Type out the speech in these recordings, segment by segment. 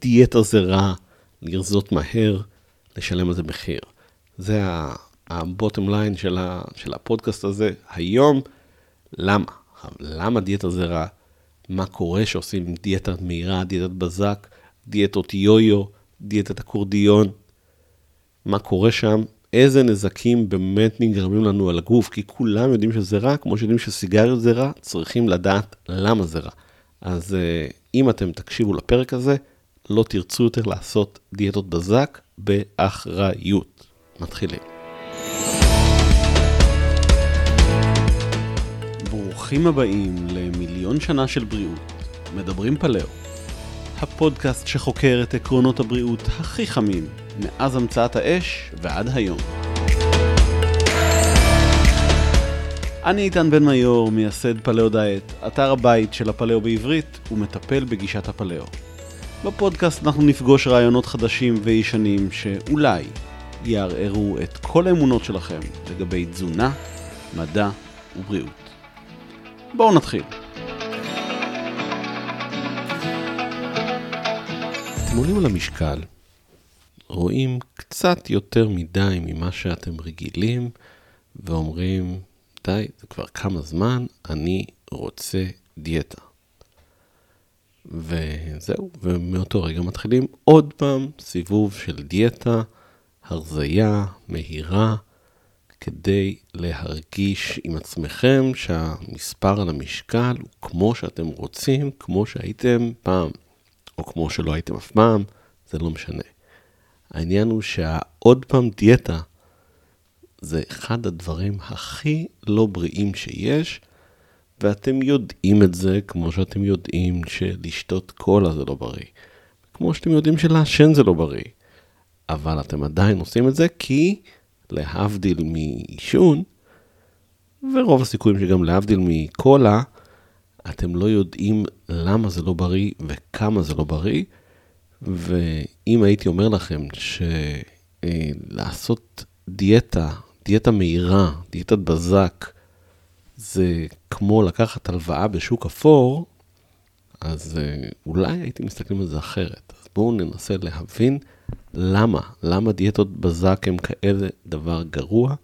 דיאטה זה רע, לרזות מהר, לשלם על זה מחיר. זה הבוטם ליין של, ה, של הפודקאסט הזה היום. למה? למה דיאטה זה רע? מה קורה שעושים דיאטה מהירה, דיאטת בזק, דיאטות יו-יו, דיאטת אקורדיון? מה קורה שם? איזה נזקים באמת נגרמים לנו על הגוף, כי כולם יודעים שזה רע, כמו שיודעים שסיגריות זה רע, צריכים לדעת למה זה רע. אז אה, אם אתם תקשיבו לפרק הזה, לא תרצו יותר לעשות דיאטות בזק באחריות. מתחילים. ברוכים הבאים למיליון שנה של בריאות, מדברים פלאו. הפודקאסט שחוקר את עקרונות הבריאות הכי חמים, מאז המצאת האש ועד היום. אני איתן בן מיור, מייסד פלאו דיאט, אתר הבית של הפלאו בעברית, ומטפל בגישת הפלאו. בפודקאסט אנחנו נפגוש רעיונות חדשים וישנים שאולי יערערו את כל האמונות שלכם לגבי תזונה, מדע ובריאות. בואו נתחיל. אתם עולים על המשקל, רואים קצת יותר מדי ממה שאתם רגילים, ואומרים, די, זה כבר כמה זמן, אני רוצה דיאטה. וזהו, ומאותו רגע מתחילים עוד פעם סיבוב של דיאטה, הרזייה, מהירה, כדי להרגיש עם עצמכם שהמספר על המשקל הוא כמו שאתם רוצים, כמו שהייתם פעם, או כמו שלא הייתם אף פעם, זה לא משנה. העניין הוא שהעוד פעם דיאטה זה אחד הדברים הכי לא בריאים שיש, ואתם יודעים את זה כמו שאתם יודעים שלשתות קולה זה לא בריא. כמו שאתם יודעים שלעשן זה לא בריא. אבל אתם עדיין עושים את זה כי להבדיל מעישון, ורוב הסיכויים שגם להבדיל מקולה, אתם לא יודעים למה זה לא בריא וכמה זה לא בריא. ואם הייתי אומר לכם שלעשות דיאטה, דיאטה מהירה, דיאטת בזק, זה כמו לקחת הלוואה בשוק אפור, אז אה, אולי הייתי מסתכלים על זה אחרת. אז בואו ננסה להבין למה, למה דיאטות בזק הם כאלה דבר גרוע,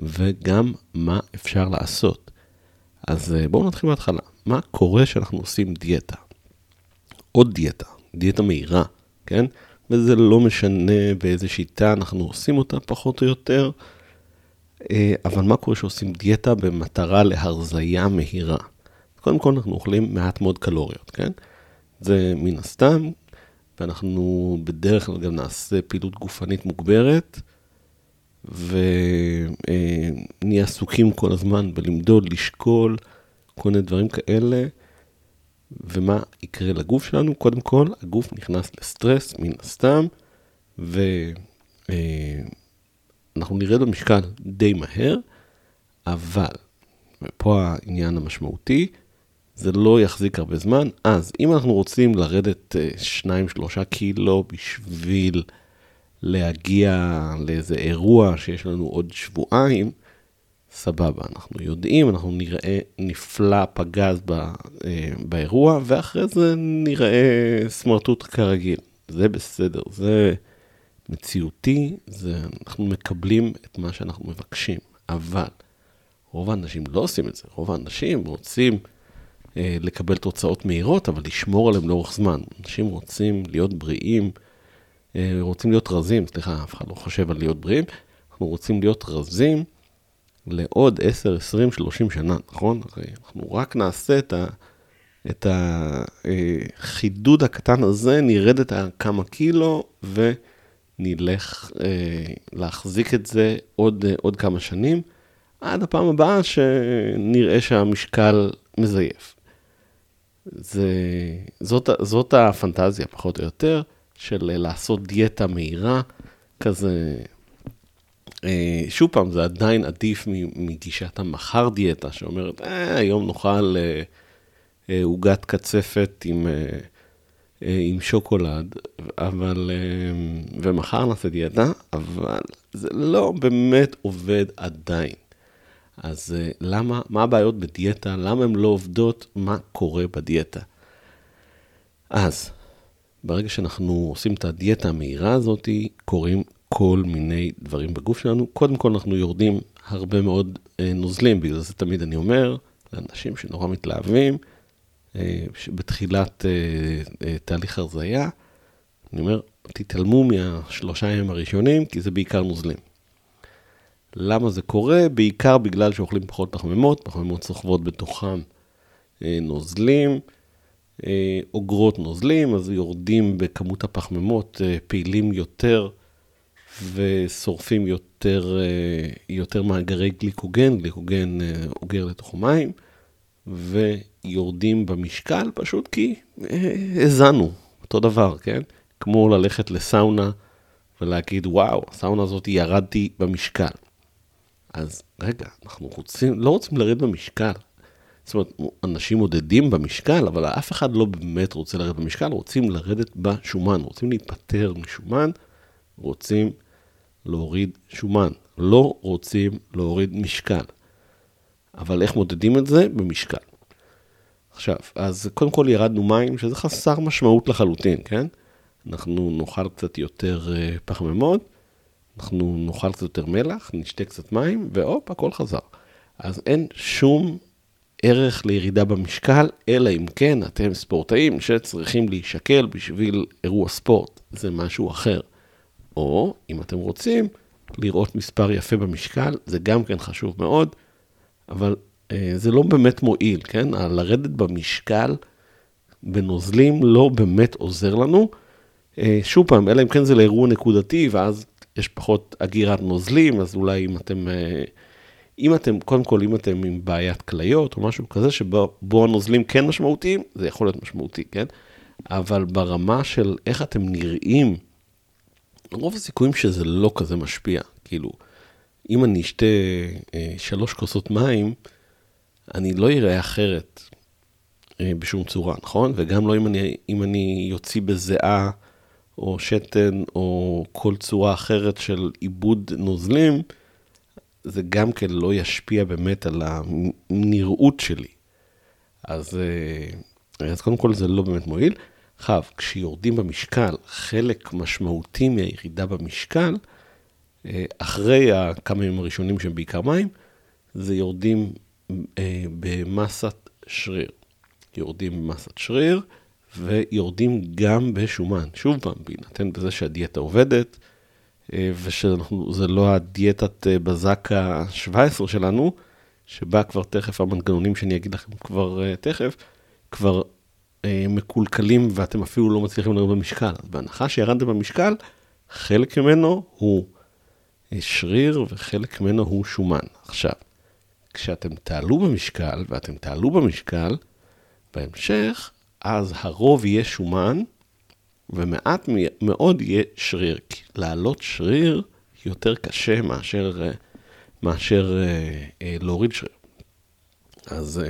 וגם מה אפשר לעשות. אז אה, בואו נתחיל מההתחלה. מה קורה כשאנחנו עושים דיאטה? עוד דיאטה, דיאטה מהירה, כן? וזה לא משנה באיזה שיטה אנחנו עושים אותה, פחות או יותר. אה, אבל מה קורה כשעושים דיאטה במטרה להרזייה מהירה? קודם כל אנחנו אוכלים מעט מאוד קלוריות, כן? זה מן הסתם, ואנחנו בדרך כלל גם נעשה פעילות גופנית מוגברת, ונהיה עסוקים כל הזמן בלמדוד, לשקול, כל מיני דברים כאלה. ומה יקרה לגוף שלנו? קודם כל, הגוף נכנס לסטרס, מן הסתם, ו... אנחנו נרד במשקל די מהר, אבל, ופה העניין המשמעותי, זה לא יחזיק הרבה זמן, אז אם אנחנו רוצים לרדת 2-3 אה, קילו בשביל להגיע לאיזה אירוע שיש לנו עוד שבועיים, סבבה, אנחנו יודעים, אנחנו נראה נפלא פגז ב, אה, באירוע, ואחרי זה נראה סמרטוט כרגיל. זה בסדר, זה מציאותי, זה אנחנו מקבלים את מה שאנחנו מבקשים, אבל רוב האנשים לא עושים את זה, רוב האנשים רוצים אה, לקבל תוצאות מהירות, אבל לשמור עליהם לאורך זמן. אנשים רוצים להיות בריאים, אה, רוצים להיות רזים, סליחה, אף אחד לא חושב על להיות בריאים, אנחנו רוצים להיות רזים לעוד 10, 20, 30 שנה, נכון? אנחנו רק נעשה את ה... את החידוד הקטן הזה, נרד את הכמה קילו, ו... נלך אה, להחזיק את זה עוד, אה, עוד כמה שנים, עד הפעם הבאה שנראה שהמשקל מזייף. זה, זאת, זאת הפנטזיה, פחות או יותר, של לעשות דיאטה מהירה, כזה... אה, שוב פעם, זה עדיין עדיף מגישת המחר דיאטה, שאומרת, אה, היום נאכל אה, אה, עוגת קצפת עם... אה, אה, עם שוקולד, אבל, אה, ומחר נעשה דיאטה, אבל זה לא באמת עובד עדיין. אז אה, למה, מה הבעיות בדיאטה? למה הן לא עובדות? מה קורה בדיאטה? אז, ברגע שאנחנו עושים את הדיאטה המהירה הזאת, קורים כל מיני דברים בגוף שלנו. קודם כל אנחנו יורדים הרבה מאוד אה, נוזלים, בגלל זה תמיד אני אומר לאנשים שנורא מתלהבים, אה, בתחילת אה, אה, תהליך הרזייה, אני אומר, תתעלמו מהשלושה ימים הראשונים, כי זה בעיקר נוזלים. למה זה קורה? בעיקר בגלל שאוכלים פחות פחמימות, פחמימות סוחבות בתוכם אה, נוזלים, אה, אוגרות נוזלים, אז יורדים בכמות הפחמימות, אה, פעילים יותר ושורפים יותר, יותר מאגרי גליקוגן, גליקוגן אוגר לתוך מים, ויורדים במשקל פשוט כי האזנו, אותו דבר, כן? כמו ללכת לסאונה ולהגיד, וואו, הסאונה הזאת ירדתי במשקל. אז רגע, אנחנו רוצים, לא רוצים לרדת במשקל. זאת אומרת, אנשים מודדים במשקל, אבל אף אחד לא באמת רוצה לרדת במשקל, רוצים לרדת בשומן, רוצים להיפטר משומן, רוצים להוריד שומן, לא רוצים להוריד משקל. אבל איך מודדים את זה? במשקל. עכשיו, אז קודם כל ירדנו מים, שזה חסר משמעות לחלוטין, כן? אנחנו נאכל קצת יותר אה, פחמימות, אנחנו נאכל קצת יותר מלח, נשתה קצת מים, והופ, הכל חזר. אז אין שום ערך לירידה במשקל, אלא אם כן אתם ספורטאים שצריכים להישקל בשביל אירוע ספורט, זה משהו אחר. או אם אתם רוצים לראות מספר יפה במשקל, זה גם כן חשוב מאוד, אבל זה לא באמת מועיל, כן? לרדת במשקל בנוזלים לא באמת עוזר לנו. אה, שוב פעם, אלא אם כן זה לאירוע נקודתי, ואז יש פחות אגירת נוזלים, אז אולי אם אתם, אה, אם אתם, קודם כל, אם אתם עם בעיית כליות או משהו כזה, שבו הנוזלים כן משמעותיים, זה יכול להיות משמעותי, כן? אבל ברמה של איך אתם נראים, רוב הסיכויים שזה לא כזה משפיע. כאילו, אם אני אשתה אה, שלוש כוסות מים, אני לא אראה אחרת אה, בשום צורה, נכון? וגם לא אם אני, אם אני יוציא בזיעה או שתן, או כל צורה אחרת של עיבוד נוזלים, זה גם כן לא ישפיע באמת על הנראות שלי. אז, אה, אז קודם כל זה לא באמת מועיל. עכשיו, כשיורדים במשקל, חלק משמעותי מהירידה במשקל, אה, אחרי הכמה ימים הראשונים שהם בעיקר מים, זה יורדים במסת שריר. יורדים במסת שריר, ויורדים גם בשומן. שוב פעם, בהינתן בזה שהדיאטה עובדת, אה, ושזה לא הדיאטת אה, בזק ה-17 שלנו, שבה כבר תכף המנגנונים שאני אגיד לכם כבר אה, תכף, כבר מקולקלים ואתם אפילו לא מצליחים לראות במשקל. אז בהנחה שירדתם במשקל, חלק ממנו הוא שריר וחלק ממנו הוא שומן. עכשיו, כשאתם תעלו במשקל, ואתם תעלו במשקל, בהמשך אז הרוב יהיה שומן, ומעט מאוד יהיה שריר. כי להעלות שריר יותר קשה מאשר, אה, מאשר אה, אה, להוריד שריר. אז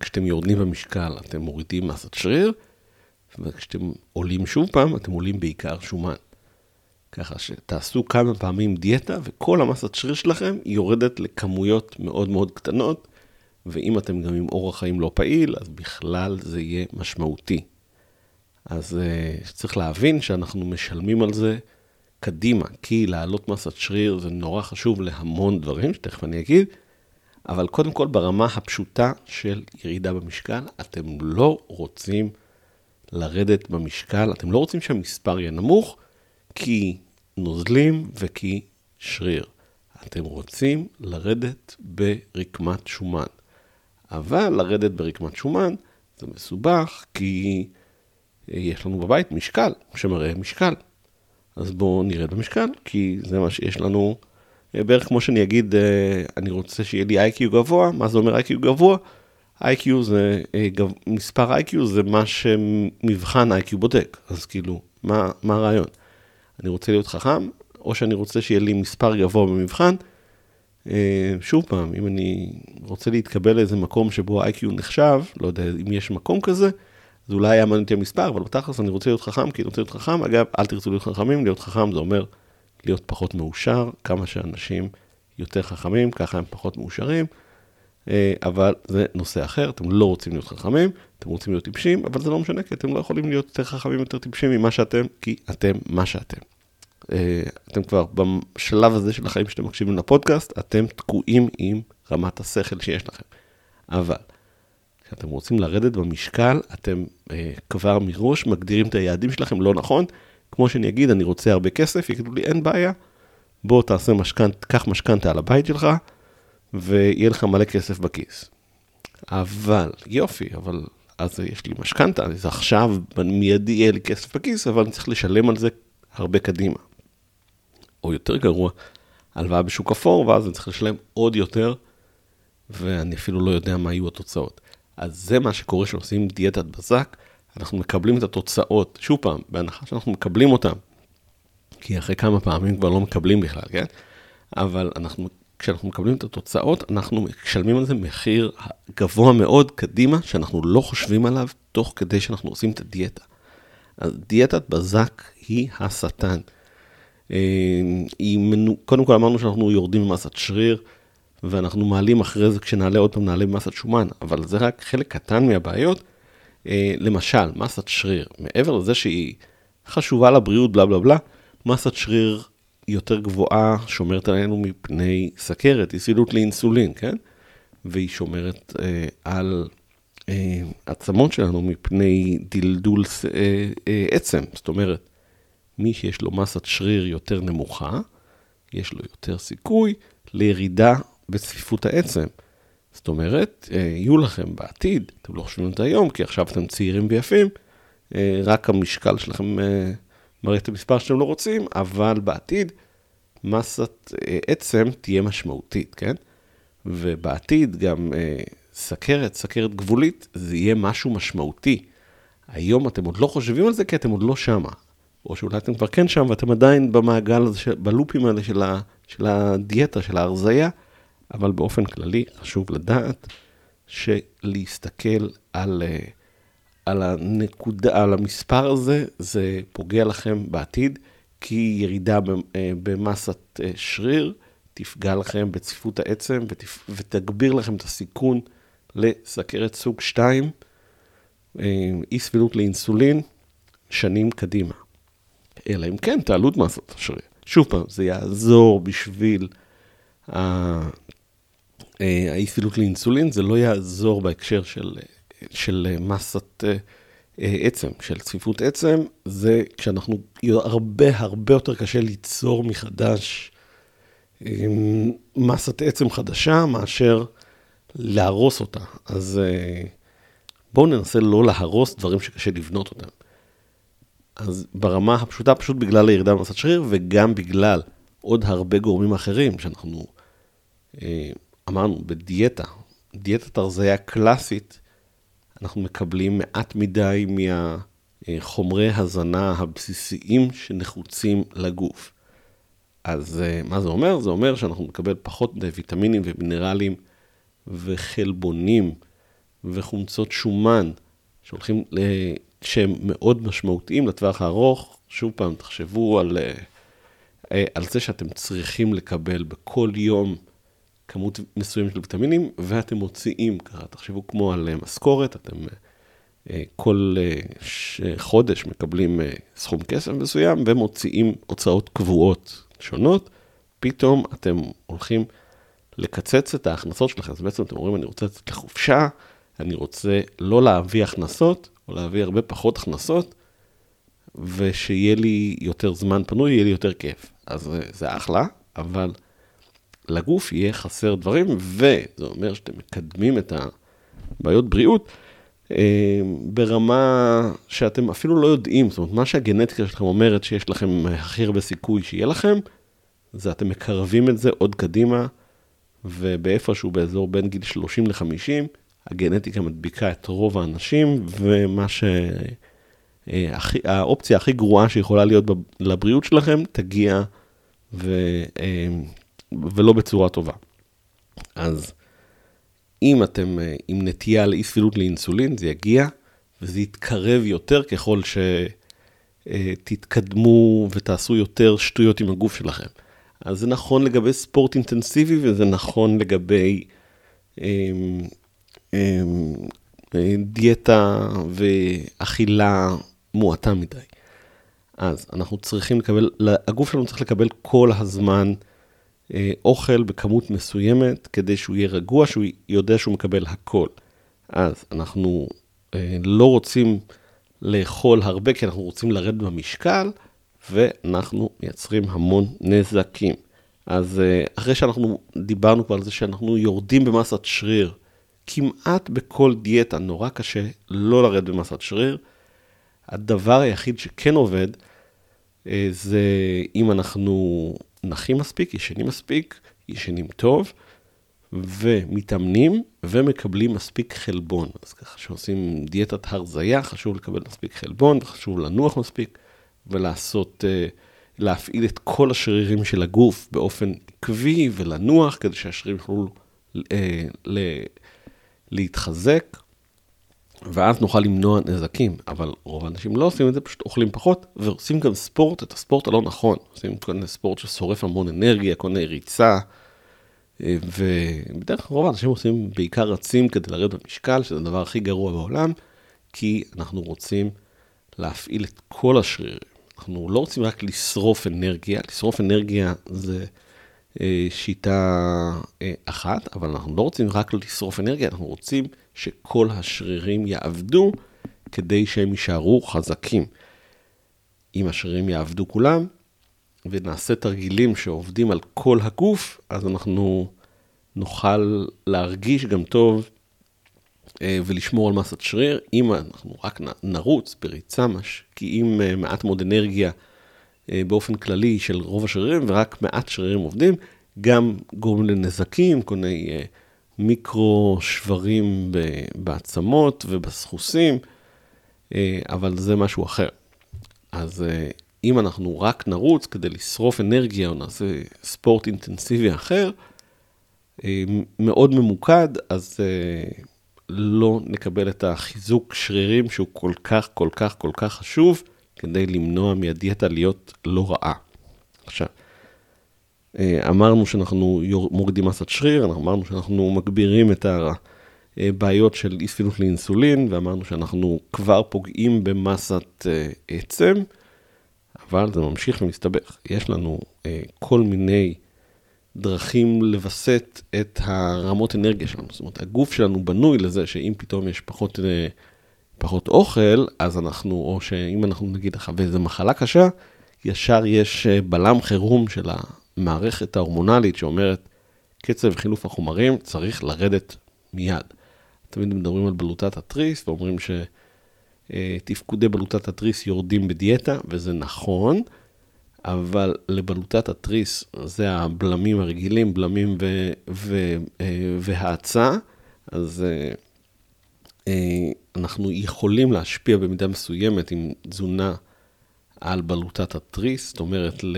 כשאתם יורדים במשקל, אתם מורידים מסת שריר, וכשאתם עולים שוב פעם, אתם עולים בעיקר שומן. ככה שתעשו כמה פעמים דיאטה, וכל המסת שריר שלכם יורדת לכמויות מאוד מאוד קטנות, ואם אתם גם עם אורח חיים לא פעיל, אז בכלל זה יהיה משמעותי. אז uh, צריך להבין שאנחנו משלמים על זה קדימה, כי להעלות מסת שריר זה נורא חשוב להמון דברים, שתכף אני אגיד, אבל קודם כל ברמה הפשוטה של ירידה במשקל, אתם לא רוצים לרדת במשקל, אתם לא רוצים שהמספר יהיה נמוך, כי נוזלים וכי שריר. אתם רוצים לרדת ברקמת שומן. אבל לרדת ברקמת שומן זה מסובך, כי יש לנו בבית משקל שמראה משקל. אז בואו נרד במשקל, כי זה מה שיש לנו, אה, בערך כמו שאני אגיד, אה, אני רוצה שיהיה לי איי-קיו גבוה, מה זה אומר איי-קיו גבוה? איי-קיו זה, אה, מספר איי-קיו זה מה שמבחן איי-קיו בודק, אז כאילו, מה, מה הרעיון? אני רוצה להיות חכם, או שאני רוצה שיהיה לי מספר גבוה במבחן, אה, שוב פעם, אם אני רוצה להתקבל לאיזה מקום שבו ה-IQ נחשב, לא יודע אם יש מקום כזה, אז אולי היה מעניין אותי המספר, אבל בתכלס אני רוצה להיות חכם, כי אני רוצה להיות חכם. אגב, אל תרצו להיות חכמים, להיות חכם זה אומר להיות פחות מאושר, כמה שאנשים יותר חכמים, ככה הם פחות מאושרים. אה, אבל זה נושא אחר, אתם לא רוצים להיות חכמים, אתם רוצים להיות טיפשים, אבל זה לא משנה, כי אתם לא יכולים להיות יותר חכמים, יותר טיפשים ממה שאתם, כי אתם מה שאתם. אה, אתם כבר בשלב הזה של החיים שאתם מקשיבים לפודקאסט, אתם תקועים עם רמת השכל שיש לכם. אבל כשאתם רוצים לרדת במשקל, אתם אה, כבר מראש מגדירים את היעדים שלכם לא נכון. כמו שאני אגיד, אני רוצה הרבה כסף, יגידו לי, אין בעיה, בוא תעשה משכנתה, קח משכנתה על הבית שלך, ויהיה לך מלא כסף בכיס. אבל, יופי, אבל אז יש לי משכנתה, אז עכשיו מיידי יהיה לי כסף בכיס, אבל אני צריך לשלם על זה הרבה קדימה. או יותר גרוע, הלוואה בשוק אפור, ואז אני צריך לשלם עוד יותר, ואני אפילו לא יודע מה יהיו התוצאות. אז זה מה שקורה כשעושים דיאטת בזק, אנחנו מקבלים את התוצאות, שוב פעם, בהנחה שאנחנו מקבלים אותן, כי אחרי כמה פעמים כבר לא מקבלים בכלל, כן? אבל אנחנו, כשאנחנו מקבלים את התוצאות, אנחנו משלמים על זה מחיר גבוה מאוד קדימה, שאנחנו לא חושבים עליו, תוך כדי שאנחנו עושים את הדיאטה. אז דיאטת בזק היא השטן. אה, מנו... קודם כל אמרנו שאנחנו יורדים במסת שריר, ואנחנו מעלים אחרי זה, כשנעלה עוד פעם נעלה במסת שומן, אבל זה רק חלק קטן מהבעיות. אה, למשל, מסת שריר, מעבר לזה שהיא חשובה לבריאות, בלה בלה בלה, מסת שריר יותר גבוהה שומרת עלינו מפני סכרת, היא סילות לאינסולין, כן? והיא שומרת אה, על אה, עצמות שלנו מפני דלדול אה, אה, עצם. זאת אומרת, מי שיש לו מסת שריר יותר נמוכה, יש לו יותר סיכוי לירידה בצפיפות העצם. זאת אומרת, אה, יהיו לכם בעתיד, אתם לא חושבים את זה היום, כי עכשיו אתם צעירים ויפים, אה, רק המשקל שלכם אה, את המספר שאתם לא רוצים, אבל בעתיד מסת עצם תהיה משמעותית, כן? ובעתיד גם סכרת, סכרת גבולית, זה יהיה משהו משמעותי. היום אתם עוד לא חושבים על זה כי אתם עוד לא שמה. או שאולי אתם כבר כן שם ואתם עדיין במעגל הזה, בלופים האלה של, ה, של הדיאטה, של ההרזייה, אבל באופן כללי חשוב לדעת שלהסתכל על, אה, על הנקודה, על המספר הזה, זה פוגע לכם בעתיד, כי ירידה אה, במסת אה, שריר תפגע לכם בצפיפות העצם ותפ... ותגביר לכם את הסיכון לסכרת סוג 2, אי סבילות לאינסולין, שנים קדימה. אלא אם כן תעלו את מסת השריר. שוב פעם, זה יעזור בשביל אה, האי סבילות לאינסולין, זה לא יעזור בהקשר של, של מסת אה, עצם, של צפיפות עצם, זה כשאנחנו, הרבה הרבה יותר קשה ליצור מחדש אה, מסת עצם חדשה מאשר להרוס אותה. אז בואו ננסה לא להרוס דברים שקשה לבנות אותם. אז ברמה הפשוטה, פשוט בגלל הירידה במסת שריר, וגם בגלל עוד הרבה גורמים אחרים שאנחנו אמרנו, בדיאטה, דיאטת הרזייה קלאסית, אנחנו מקבלים מעט מדי מהחומרי הזנה הבסיסיים שנחוצים לגוף. אז אה, מה זה אומר? זה אומר שאנחנו נקבל פחות ויטמינים ומינרלים וחלבונים וחומצות שומן שהולכים, שהם מאוד משמעותיים לטווח הארוך. שוב פעם, תחשבו על, אה, על זה שאתם צריכים לקבל בכל יום כמות מסוימת של ויטמינים, ואתם מוציאים ככה, תחשבו כמו על אה, משכורת, אתם אה, כל אה, חודש מקבלים סכום כסף מסוים ומוציאים הוצאות קבועות שונות, פתאום אתם הולכים לקצץ את ההכנסות שלכם, אז בעצם אתם אומרים, אני רוצה לצאת לחופשה, אני רוצה לא להביא הכנסות, או להביא הרבה פחות הכנסות, ושיהיה לי יותר זמן פנוי, יהיה לי יותר כיף. אז זה אחלה, אבל לגוף יהיה חסר דברים, וזה אומר שאתם מקדמים את הבעיות בריאות אה, ברמה שאתם אפילו לא יודעים, זאת אומרת, מה שהגנטיקה שלכם אומרת שיש לכם הכי הרבה סיכוי שיהיה לכם, זה אתם מקרבים את זה עוד קדימה, ובאיפשהו באזור בין גיל 30 ל-50, הגנטיקה מדביקה את רוב האנשים, ומה ש... אה, האופציה הכי גרועה שיכולה להיות לבריאות שלכם, תגיע ו... אה, ולא בצורה טובה. אז אם אתם אה, עם נטייה לאי סבילות לאינסולין, זה יגיע, וזה יתקרב יותר ככל שתתקדמו ותעשו יותר שטויות עם הגוף שלכם. אז זה נכון לגבי ספורט אינטנסיבי, וזה נכון לגבי דיאטה ואכילה מועטה מדי. אז אנחנו צריכים לקבל, הגוף שלנו צריך לקבל כל הזמן אוכל בכמות מסוימת, כדי שהוא יהיה רגוע, שהוא יודע שהוא מקבל הכל. אז אנחנו לא רוצים לאכול הרבה, כי אנחנו רוצים לרדת במשקל, ואנחנו מייצרים המון נזקים. אז אה, אחרי שאנחנו דיברנו כבר על זה שאנחנו יורדים במסת שריר, כמעט בכל דיאטה נורא קשה לא לרדת במסת שריר. הדבר היחיד שכן עובד, אה, זה אם אנחנו נחים מספיק, ישנים מספיק, ישנים טוב, ומתאמנים ומקבלים מספיק חלבון. אז ככה שעושים דיאטת הרזייה, חשוב לקבל מספיק חלבון, וחשוב לנוח מספיק, ולעשות, אה, להפעיל את כל השרירים של הגוף באופן עקבי ולנוח, כדי שהשרירים יוכלו אה, להתחזק, ואז נוכל למנוע נזקים. אבל רוב האנשים לא עושים את זה, פשוט אוכלים פחות, ועושים גם ספורט, את הספורט הלא נכון. עושים מיני ספורט ששורף המון אנרגיה, כל מיני ריצה. ובדרך כלל רוב האנשים עושים בעיקר רצים כדי לרדת במשקל, שזה הדבר הכי גרוע בעולם, כי אנחנו רוצים להפעיל את כל השרירים. אנחנו לא רוצים רק לשרוף אנרגיה, לשרוף אנרגיה זה אה, שיטה אה, אחת, אבל אנחנו לא רוצים רק לשרוף אנרגיה, אנחנו רוצים שכל השרירים יעבדו כדי שהם יישארו חזקים. אם השרירים יעבדו כולם, ונעשה תרגילים שעובדים על כל הגוף, אז אנחנו נוכל להרגיש גם טוב אה, ולשמור על מסת שריר. אם אנחנו רק נרוץ בריצה, משקיעים אה, מעט מאוד אנרגיה אה, באופן כללי של רוב השרירים, ורק מעט שרירים עובדים, גם גורמים לנזקים, כל מיני מיקרו שברים בעצמות ובסחוסים, אבל זה משהו אחר. אז אם אנחנו רק נרוץ כדי לשרוף אנרגיה או נעשה ספורט אינטנסיבי אחר, אה, מאוד ממוקד, אז אה, לא נקבל את החיזוק שרירים שהוא כל כך, כל כך, כל כך חשוב, כדי למנוע מהדיאטה להיות לא רעה. עכשיו, אה, אמרנו שאנחנו מורידים מסת שריר, אמרנו שאנחנו מגבירים את הבעיות של אי ספינות לאינסולין, ואמרנו שאנחנו כבר פוגעים במסת עצם. אבל זה ממשיך ומסתבך. יש לנו אה, כל מיני דרכים לווסת את הרמות אנרגיה שלנו. זאת אומרת, הגוף שלנו בנוי לזה שאם פתאום יש פחות, אה, פחות אוכל, אז אנחנו, או שאם אנחנו נגיד לך באיזה מחלה קשה, ישר יש אה, בלם חירום של המערכת ההורמונלית שאומרת, קצב חילוף החומרים צריך לרדת מיד. תמיד מדברים על בלוטת התריס ואומרים ש... אה, בלוטת התריס יורדים בדיאטה, וזה נכון, אבל לבלוטת התריס זה הבלמים הרגילים, בלמים ו- ו- אה, והאצה, אז אה, אנחנו יכולים להשפיע במידה מסוימת עם תזונה על בלוטת התריס, זאת אומרת, ל-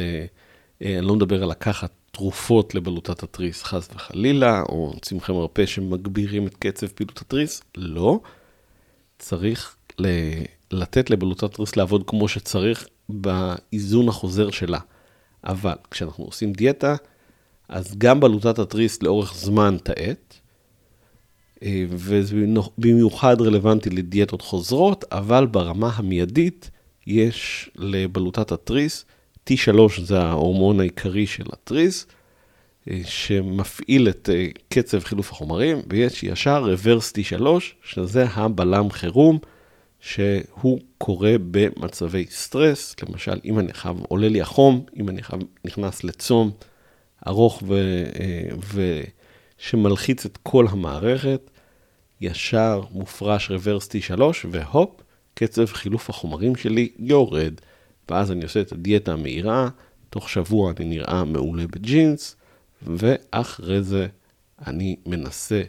אני לא מדבר על לקחת תרופות לבלוטת התריס, חס וחלילה, או צמחי מרפא שמגבירים את קצב פעילות התריס, לא. צריך לתת לבלוטת תריס לעבוד כמו שצריך באיזון החוזר שלה. אבל כשאנחנו עושים דיאטה, אז גם בלוטת התריס לאורך זמן תאט, אה, וזה במיוחד רלוונטי לדיאטות חוזרות, אבל ברמה המיידית יש לבלוטת התריס, T3 זה ההורמון העיקרי של התריס, אה, שמפעיל את אה, קצב חילוף החומרים, ויש ישר רוורס T3, שזה הבלם חירום. שהוא קורה במצבי סטרס, למשל, אם אני חייב, עולה לי החום, אם אני חייב, נכנס לצום ארוך ו, אה, ושמלחיץ את כל המערכת, ישר מופרש רוורס T3, והופ, קצב חילוף החומרים שלי יורד. ואז אני עושה את הדיאטה המהירה, תוך שבוע אני נראה מעולה בג'ינס, ואחרי זה אני מנסה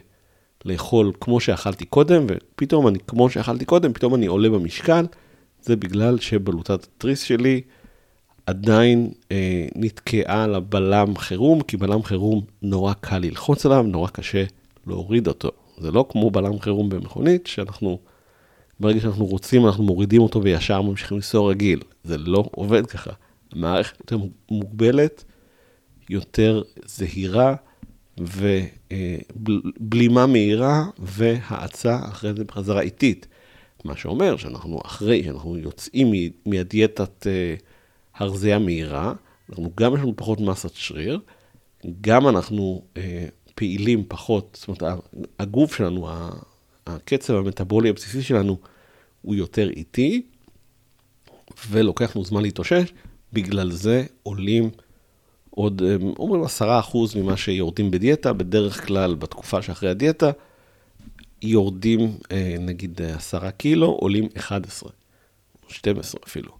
לאכול כמו שאכלתי קודם, ופתאום אני, כמו שאכלתי קודם, פתאום אני עולה במשקל, זה בגלל שבלוטת התריס שלי עדיין אה, נתקעה על הבלם חירום, כי בלם חירום נורא קל ללחוץ עליו, נורא קשה להוריד אותו. זה לא כמו בלם חירום במכונית, שאנחנו, ברגע שאנחנו רוצים, אנחנו מורידים אותו וישר ממשיכים לנסוע רגיל. זה לא עובד ככה. המערכת יותר מוגבלת, יותר זהירה, ו... בלימה מהירה והאצה אחרי זה בחזרה איטית. מה שאומר שאנחנו אחרי שאנחנו יוצאים מהדיאטת הרזייה מהירה, אנחנו גם יש לנו פחות מסת שריר, גם אנחנו פעילים פחות, זאת אומרת, הגוף שלנו, הקצב המטאבולי הבסיסי שלנו הוא יותר איטי, ולוקח לנו זמן להתאושש, בגלל זה עולים עוד, אומרים עשרה אחוז ממה שיורדים בדיאטה, בדרך כלל בתקופה שאחרי הדיאטה, יורדים נגיד עשרה קילו, עולים 11, 12 אפילו.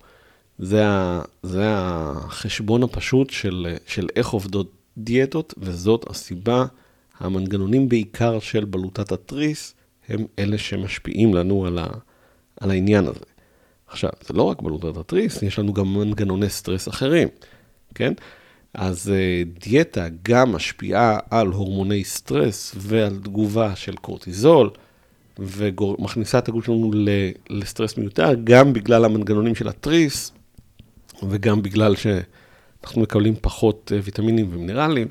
זה, ה, זה החשבון הפשוט של, של איך עובדות דיאטות, וזאת הסיבה המנגנונים בעיקר של בלוטת התריס, הם אלה שמשפיעים לנו על, ה, על העניין הזה. עכשיו, זה לא רק בלוטת התריס, יש לנו גם מנגנוני סטרס אחרים, כן? אז אה, דיאטה גם משפיעה על הורמוני סטרס ועל תגובה של קורטיזול, ומכניסה את הגוף שלנו לסטרס מיותר, גם בגלל המנגנונים של התריס, וגם בגלל שאנחנו מקבלים פחות אה, ויטמינים ומינרלים.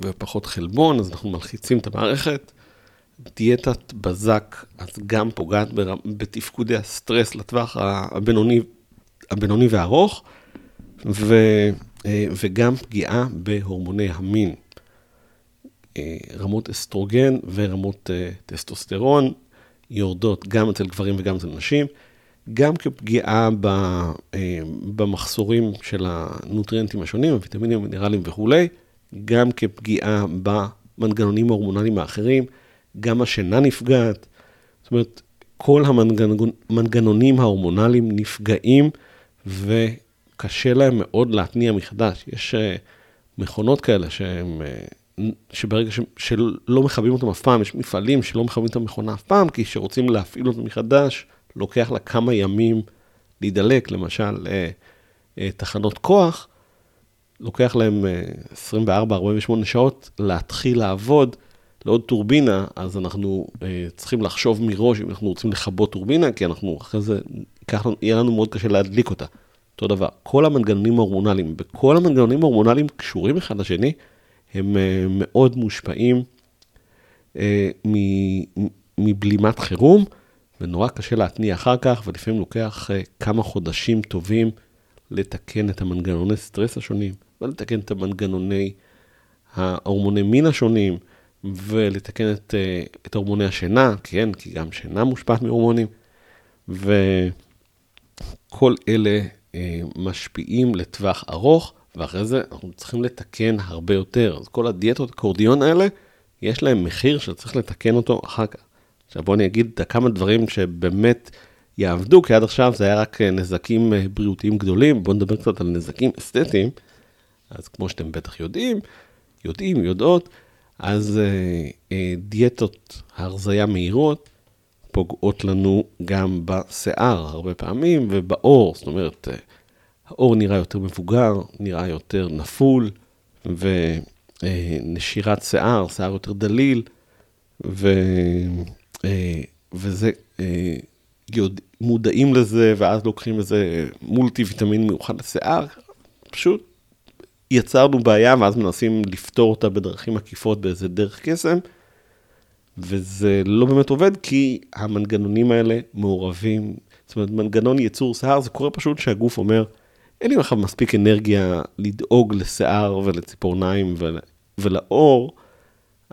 ופחות חלבון, אז אנחנו מלחיצים את המערכת. דיאטת בזק, אז גם פוגעת בתפקודי הסטרס לטווח הבינוני, הבינוני והארוך, ו, אה, וגם פגיעה בהורמוני המין. אה, רמות אסטרוגן ורמות אה, טסטוסטרון יורדות גם אצל גברים וגם אצל נשים, גם כפגיעה במחסורים של הנוטריאנטים השונים, הוויטמינים, המינרלים וכולי. גם כפגיעה במנגנונים ההורמונליים האחרים, גם השינה נפגעת. זאת אומרת, כל המנגנונים ההורמונליים נפגעים וקשה להם מאוד להתניע מחדש. יש אה, מכונות כאלה שהם, אה, שברגע ש, שלא מכבים אותם אף פעם, יש מפעלים שלא מכבים את המכונה אף פעם, כי כשרוצים להפעיל אותה מחדש, לוקח לה כמה ימים להידלק, למשל אה, תחנות כוח, לוקח להם 24-48 אה, שעות להתחיל לעבוד לעוד טורבינה, אז אנחנו אה, צריכים לחשוב מראש אם אנחנו רוצים לכבות טורבינה, כי אנחנו אחרי זה, ייקח, יהיה לנו מאוד קשה להדליק אותה. אותו דבר, כל המנגנונים ההורמונליים, וכל המנגנונים ההורמונליים קשורים אחד לשני, הם אה, מאוד מושפעים מבלימת חירום, ונורא קשה להתניע אחר כך, ולפעמים לוקח כמה חודשים טובים לתקן את המנגנוני סטרס השונים, ולתקן את המנגנוני ההורמוני מין השונים, ולתקן את, אה, את הורמוני השינה, כן, כי גם שינה מושפעת מהורמונים, וכל אלה אה, משפיעים לטווח ארוך, ואחרי זה אנחנו צריכים לתקן הרבה יותר. אז כל הדיאטות הקורדיון האלה, יש להם מחיר שצריך לתקן אותו אחר כך. עכשיו בואו אני אגיד כמה דברים שבאמת יעבדו, כי עד עכשיו זה היה רק אה, נזקים בריאותיים גדולים, בואו נדבר קצת על נזקים אסתטיים. אז כמו שאתם בטח יודעים, יודעים, יודעות, אז אה, אה, דיאטות הרזייה מהירות פוגעות לנו גם בשיער הרבה פעמים ובעור, זאת אומרת, אה, העור נראה יותר מבוגר, נראה יותר נפול, ונשירת אה, שיער, שיער יותר דליל, ו, אה, וזה, אה, מודעים לזה, ואז לוקחים איזה מולטי ויטמין מיוחד לשיער, פשוט יצרנו בעיה ואז מנסים לפתור אותה בדרכים עקיפות באיזה דרך קסם, וזה לא באמת עובד כי המנגנונים האלה מעורבים. זאת אומרת, מנגנון ייצור שיער, זה קורה פשוט שהגוף אומר, אין לי עכשיו מספיק אנרגיה לדאוג לשיער ולציפורניים ול... ולאור,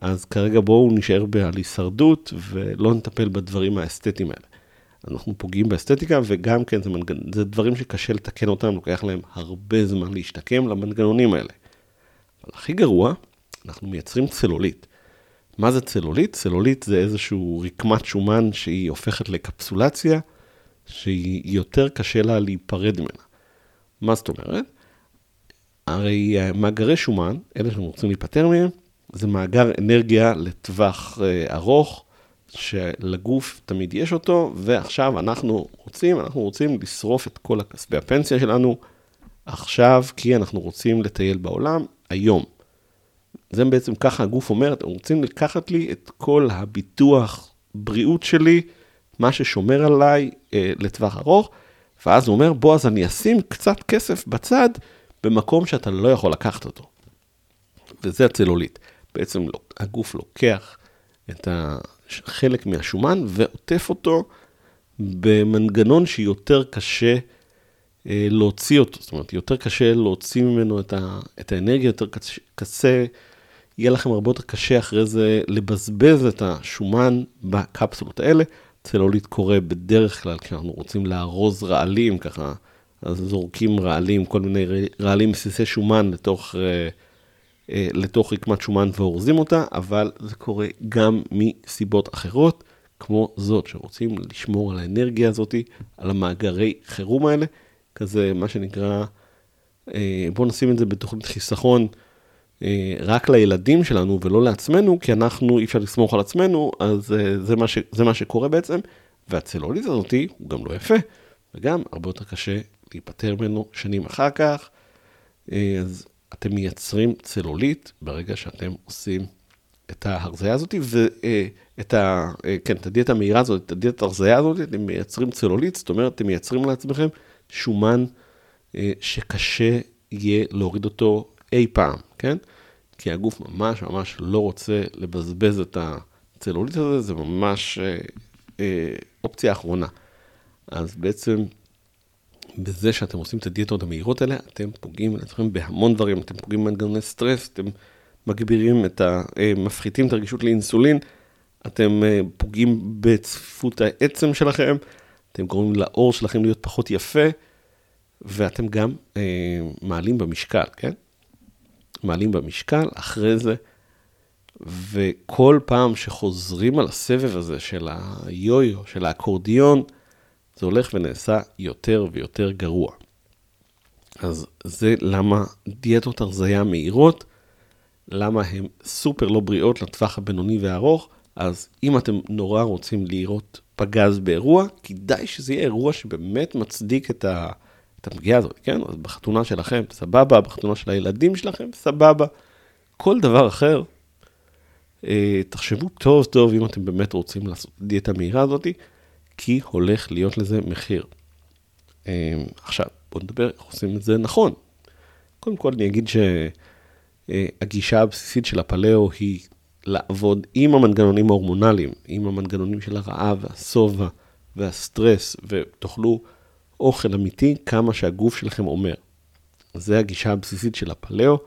אז כרגע בואו נשאר על הישרדות ולא נטפל בדברים האסתטיים האלה. אנחנו פוגעים באסתטיקה, וגם כן זה, מנגנ... זה דברים שקשה לתקן אותם, לוקח להם הרבה זמן להשתקם למנגנונים האלה. אבל הכי גרוע, אנחנו מייצרים צלולית. מה זה צלולית? צלולית זה איזשהו רקמת שומן שהיא הופכת לקפסולציה, שהיא יותר קשה לה להיפרד ממנה. מה זאת אומרת? הרי מאגרי שומן, אלה שאנחנו רוצים להיפטר מהם, זה מאגר אנרגיה לטווח אה, ארוך, שלגוף תמיד יש אותו, ועכשיו אנחנו רוצים, אנחנו רוצים לשרוף את כל הכספי הפנסיה שלנו עכשיו, כי אנחנו רוצים לטייל בעולם היום. זה בעצם ככה הגוף אומר, אתם רוצים לקחת לי את כל הביטוח בריאות שלי, מה ששומר עליי אה, לטווח ארוך, ואז הוא אומר, בוא, אז אני אשים קצת כסף בצד, במקום שאתה לא יכול לקחת אותו. וזה הצלולית. בעצם לא, הגוף לוקח את חלק מהשומן ועוטף אותו במנגנון שיותר קשה אה, להוציא אותו. זאת אומרת, יותר קשה להוציא ממנו את, ה, את האנרגיה, יותר קשה, יהיה לכם הרבה יותר קשה אחרי זה לבזבז את השומן בקפסולות האלה. צלוליט קורה בדרך כלל כשאנחנו רוצים לארוז רעלים ככה, אז זורקים רעלים, כל מיני רעלים מסיסי שומן לתוך, אה, לתוך רקמת שומן ואורזים אותה, אבל זה קורה גם מסיבות אחרות, כמו זאת, שרוצים לשמור על האנרגיה הזאת, על המאגרי חירום האלה, כזה מה שנקרא, אה, בואו נשים את זה בתוכנית חיסכון. רק לילדים שלנו ולא לעצמנו, כי אנחנו, אי אפשר לסמוך על עצמנו, אז זה מה, ש, זה מה שקורה בעצם. והצלוליז הזאתי הוא גם לא יפה, וגם הרבה יותר קשה להיפטר ממנו שנים אחר כך. אה, אז אתם מייצרים צלוליט ברגע שאתם עושים את ההרזיה הזאת, ואת ה... אה, כן, את הדיאטה המהירה הזאת, את הדיאטה ההרזיה הזאת, אתם מייצרים צלוליט, זאת אומרת, אתם מייצרים לעצמכם שומן אה, שקשה יהיה להוריד אותו אי פעם, כן? כי הגוף ממש ממש לא רוצה לבזבז את הצלוליט הזה, זה ממש אופציה אחרונה. אז בעצם בזה שאתם עושים את הדיאטות המהירות האלה, אתם פוגעים לעצמכם בהמון דברים, אתם פוגעים במנגנוני סטרס, אתם מגבירים את ה... אה, מפחיתים את הרגישות לאינסולין, אתם אה, פוגעים בצפיפות העצם שלכם, אתם גורמים לעור שלכם להיות פחות יפה, ואתם גם אה, מעלים במשקל, כן? מעלים במשקל, אחרי זה, וכל פעם שחוזרים על הסבב הזה של היו-יו, של האקורדיון, זה הולך ונעשה יותר ויותר גרוע. אז זה למה דיאטות הרזייה מהירות, למה הן סופר לא בריאות לטווח הבינוני והארוך, אז אם אתם נורא רוצים לראות פגז באירוע, כדאי שזה יהיה אירוע שבאמת מצדיק את, ה, את הפגיעה הזאת, כן? אז בחתונה שלכם, סבבה, בחתונה של הילדים שלכם, סבבה. כל דבר אחר, אה, תחשבו טוב טוב אם אתם באמת רוצים לעשות דיאטה מהירה הזאתי. כי הולך להיות לזה מחיר. אמ, עכשיו, בואו נדבר איך עושים את זה נכון. קודם כל אני אגיד שהגישה הבסיסית של הפלאו היא לעבוד עם המנגנונים ההורמונליים, עם המנגנונים של הרעב והשובע והסטרס, ותאכלו אוכל אמיתי כמה שהגוף שלכם אומר. זה הגישה הבסיסית של הפלאו.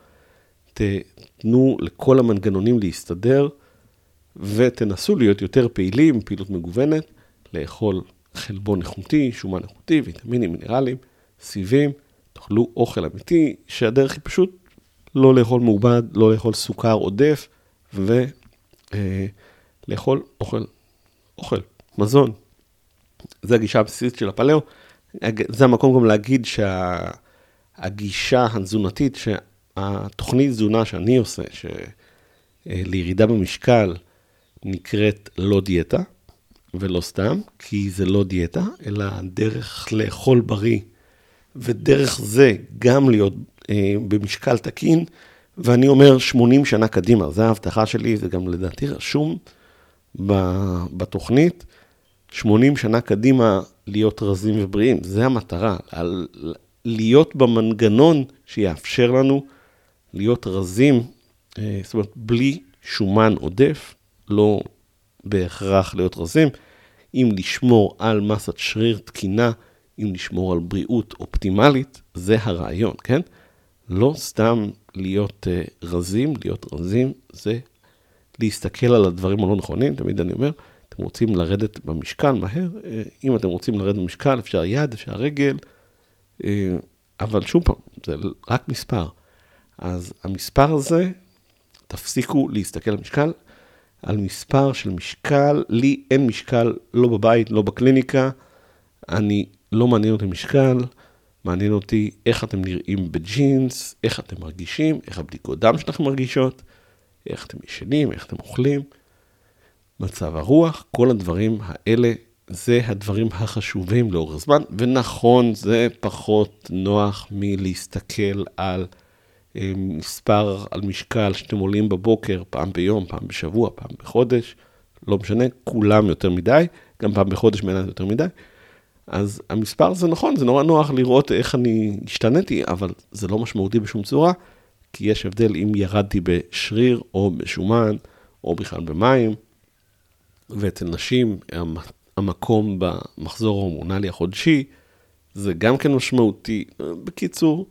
תנו לכל המנגנונים להסתדר ותנסו להיות יותר פעילים, פעילות מגוונת. לאכול חלבון איכותי, שומן איכותי, ויטמינים, מינרלים, סיבים, תאכלו אוכל אמיתי, שהדרך היא פשוט לא לאכול מעובד, לא לאכול סוכר עודף, ולאכול אה, אוכל, אוכל, מזון. זו הגישה הבסיסית של הפלאו. זה המקום גם להגיד שהגישה התזונתית, שהתוכנית תזונה שאני עושה, שלירידה במשקל נקראת לא דיאטה, ולא סתם, כי זה לא דיאטה, אלא דרך לאכול בריא, ודרך זה גם להיות אה, במשקל תקין, ואני אומר 80 שנה קדימה, זו ההבטחה שלי, זה גם לדעתי רשום בתוכנית, 80 שנה קדימה להיות רזים ובריאים, זה המטרה, על, להיות במנגנון שיאפשר לנו להיות רזים, אה, זאת אומרת, בלי שומן עודף, לא בהכרח להיות רזים, אם לשמור על מסת שריר תקינה, אם לשמור על בריאות אופטימלית, זה הרעיון, כן? לא סתם להיות uh, רזים, להיות רזים זה להסתכל על הדברים הלא נכונים, תמיד אני אומר, אתם רוצים לרדת במשקל מהר, uh, אם אתם רוצים לרדת במשקל, אפשר יד, אפשר רגל, uh, אבל שוב פעם, זה רק מספר. אז המספר הזה, תפסיקו להסתכל על משקל, על מספר של משקל, לי אין משקל לא בבית, לא בקליניקה, אני, לא מעניין אותי משקל, מעניין אותי איך אתם נראים בג'ינס, איך אתם מרגישים, איך הבדיקות דם שלכם מרגישות, איך אתם ישנים, איך אתם אוכלים, מצב הרוח, כל הדברים האלה, זה הדברים החשובים לאורך זמן, ונכון, זה פחות נוח מלהסתכל על... אה, מספר על משקל שאתם עולים בבוקר, פעם ביום, פעם בשבוע, פעם בחודש, לא משנה, כולם יותר מדי, גם פעם בחודש בעיניי יותר מדי. אז המספר זה נכון, זה נורא נוח לראות איך אני השתנתי, אבל זה לא משמעותי בשום צורה, כי יש הבדל אם ירדתי בשריר או בשומן, או בכלל במים, ואצל נשים המקום במחזור ההורמונלי החודשי, זה גם כן משמעותי. בקיצור,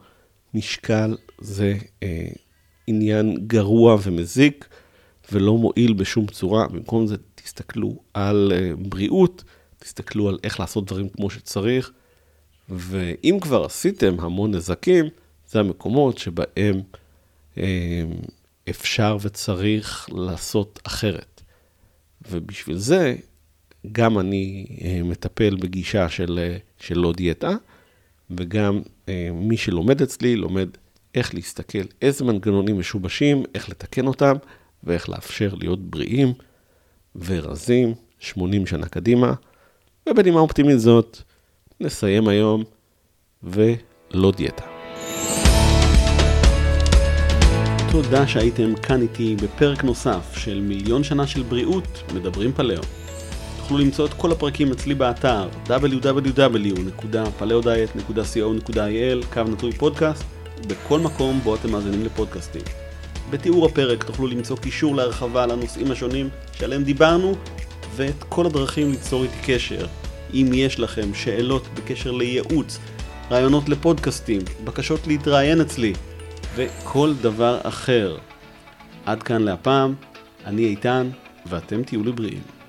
משקל זה אה, עניין גרוע ומזיק, ולא מועיל בשום צורה. במקום זה, תסתכלו על אה, בריאות, תסתכלו על איך לעשות דברים כמו שצריך, ואם כבר עשיתם המון נזקים, זה המקומות שבהם אה, אפשר וצריך לעשות אחרת. ובשביל זה, גם אני אה, מטפל בגישה של, אה, של לא דיאטה, וגם אה, מי שלומד אצלי לומד איך להסתכל, איזה מנגנונים משובשים, איך לתקן אותם, ואיך לאפשר להיות בריאים ורזים 80 שנה קדימה. ובנימה אופטימית זאת, נסיים היום, ולא דיאטה. תודה שהייתם כאן איתי בפרק נוסף של מיליון שנה של בריאות, מדברים פלאו. תוכלו למצוא את כל הפרקים אצלי באתר www.paleodiet.co.il, קו נטוי פודקאסט, בכל מקום בו אתם מאזינים לפודקאסטים. בתיאור הפרק תוכלו למצוא קישור להרחבה על הנושאים השונים שעליהם דיברנו, ואת כל הדרכים ליצור איתי קשר. אם יש לכם שאלות בקשר לייעוץ, רעיונות לפודקאסטים, בקשות להתראיין אצלי, וכל דבר אחר. עד כאן להפעם, אני איתן, ואתם תהיו לבריאים.